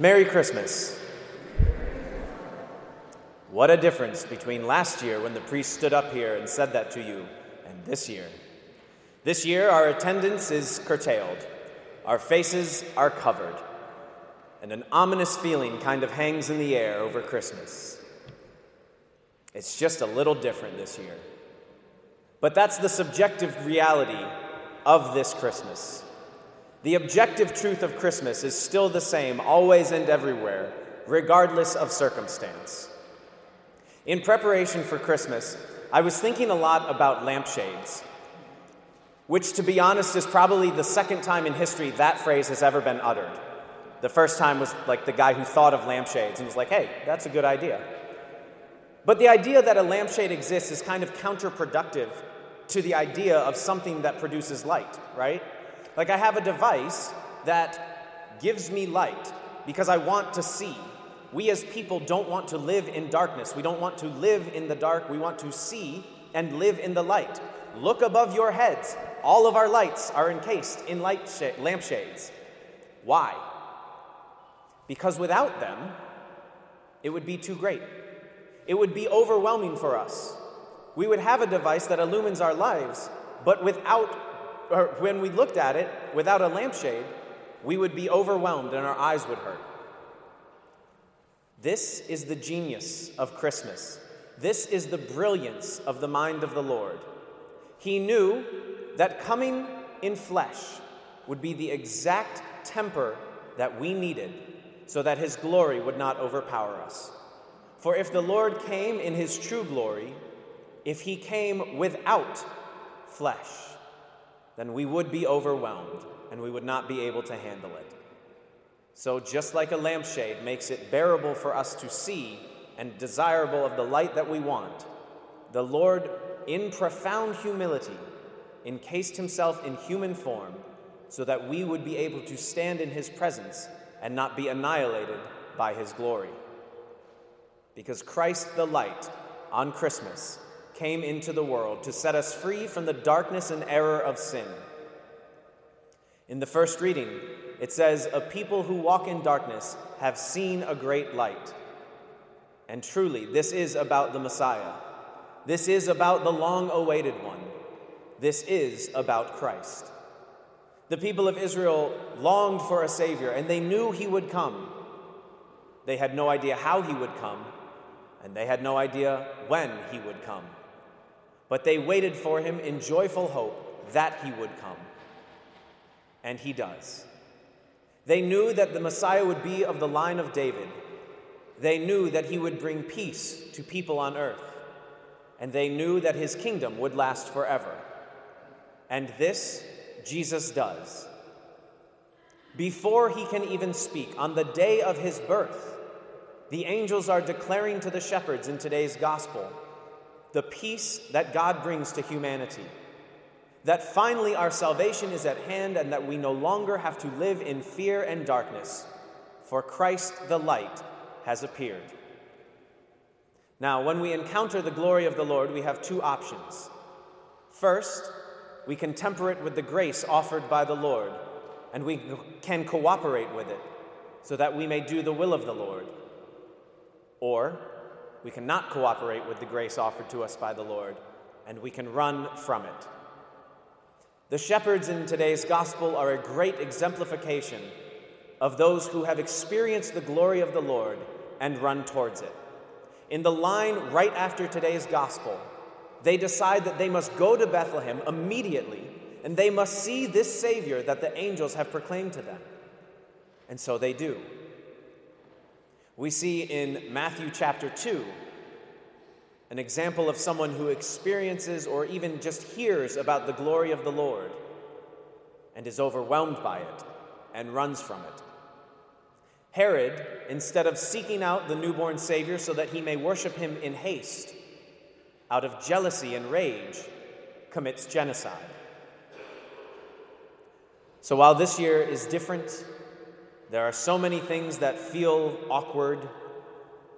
Merry Christmas. What a difference between last year when the priest stood up here and said that to you and this year. This year, our attendance is curtailed, our faces are covered, and an ominous feeling kind of hangs in the air over Christmas. It's just a little different this year. But that's the subjective reality of this Christmas. The objective truth of Christmas is still the same, always and everywhere, regardless of circumstance. In preparation for Christmas, I was thinking a lot about lampshades, which, to be honest, is probably the second time in history that phrase has ever been uttered. The first time was like the guy who thought of lampshades and was like, hey, that's a good idea. But the idea that a lampshade exists is kind of counterproductive to the idea of something that produces light, right? Like I have a device that gives me light because I want to see. We as people don't want to live in darkness. We don't want to live in the dark. We want to see and live in the light. Look above your heads. All of our lights are encased in light sh- lampshades. Why? Because without them, it would be too great. It would be overwhelming for us. We would have a device that illumines our lives, but without, or when we looked at it without a lampshade, we would be overwhelmed and our eyes would hurt. This is the genius of Christmas. This is the brilliance of the mind of the Lord. He knew that coming in flesh would be the exact temper that we needed so that his glory would not overpower us. For if the Lord came in his true glory, if he came without flesh, then we would be overwhelmed and we would not be able to handle it. So, just like a lampshade makes it bearable for us to see and desirable of the light that we want, the Lord, in profound humility, encased himself in human form so that we would be able to stand in his presence and not be annihilated by his glory. Because Christ the light on Christmas came into the world to set us free from the darkness and error of sin. In the first reading, it says, A people who walk in darkness have seen a great light. And truly, this is about the Messiah. This is about the long awaited one. This is about Christ. The people of Israel longed for a Savior, and they knew He would come. They had no idea how He would come, and they had no idea when He would come. But they waited for Him in joyful hope that He would come. And He does. They knew that the Messiah would be of the line of David. They knew that He would bring peace to people on earth. And they knew that His kingdom would last forever. And this Jesus does. Before he can even speak, on the day of his birth, the angels are declaring to the shepherds in today's gospel the peace that God brings to humanity. That finally our salvation is at hand and that we no longer have to live in fear and darkness, for Christ the light has appeared. Now, when we encounter the glory of the Lord, we have two options. First, we can temper it with the grace offered by the Lord, and we can cooperate with it so that we may do the will of the Lord. Or we cannot cooperate with the grace offered to us by the Lord, and we can run from it. The shepherds in today's gospel are a great exemplification of those who have experienced the glory of the Lord and run towards it. In the line right after today's gospel, they decide that they must go to Bethlehem immediately and they must see this Savior that the angels have proclaimed to them. And so they do. We see in Matthew chapter 2 an example of someone who experiences or even just hears about the glory of the Lord and is overwhelmed by it and runs from it. Herod, instead of seeking out the newborn Savior so that he may worship him in haste, out of jealousy and rage, commits genocide. So while this year is different, there are so many things that feel awkward.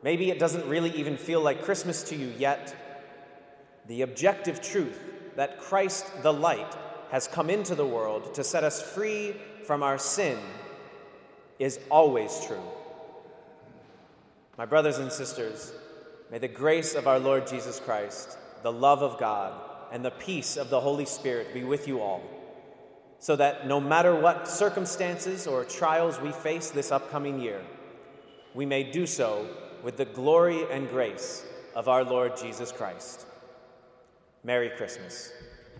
Maybe it doesn't really even feel like Christmas to you yet. The objective truth that Christ the light has come into the world to set us free from our sin is always true. My brothers and sisters, may the grace of our Lord Jesus Christ, the love of God, and the peace of the Holy Spirit be with you all, so that no matter what circumstances or trials we face this upcoming year, we may do so with the glory and grace of our Lord Jesus Christ. Merry Christmas.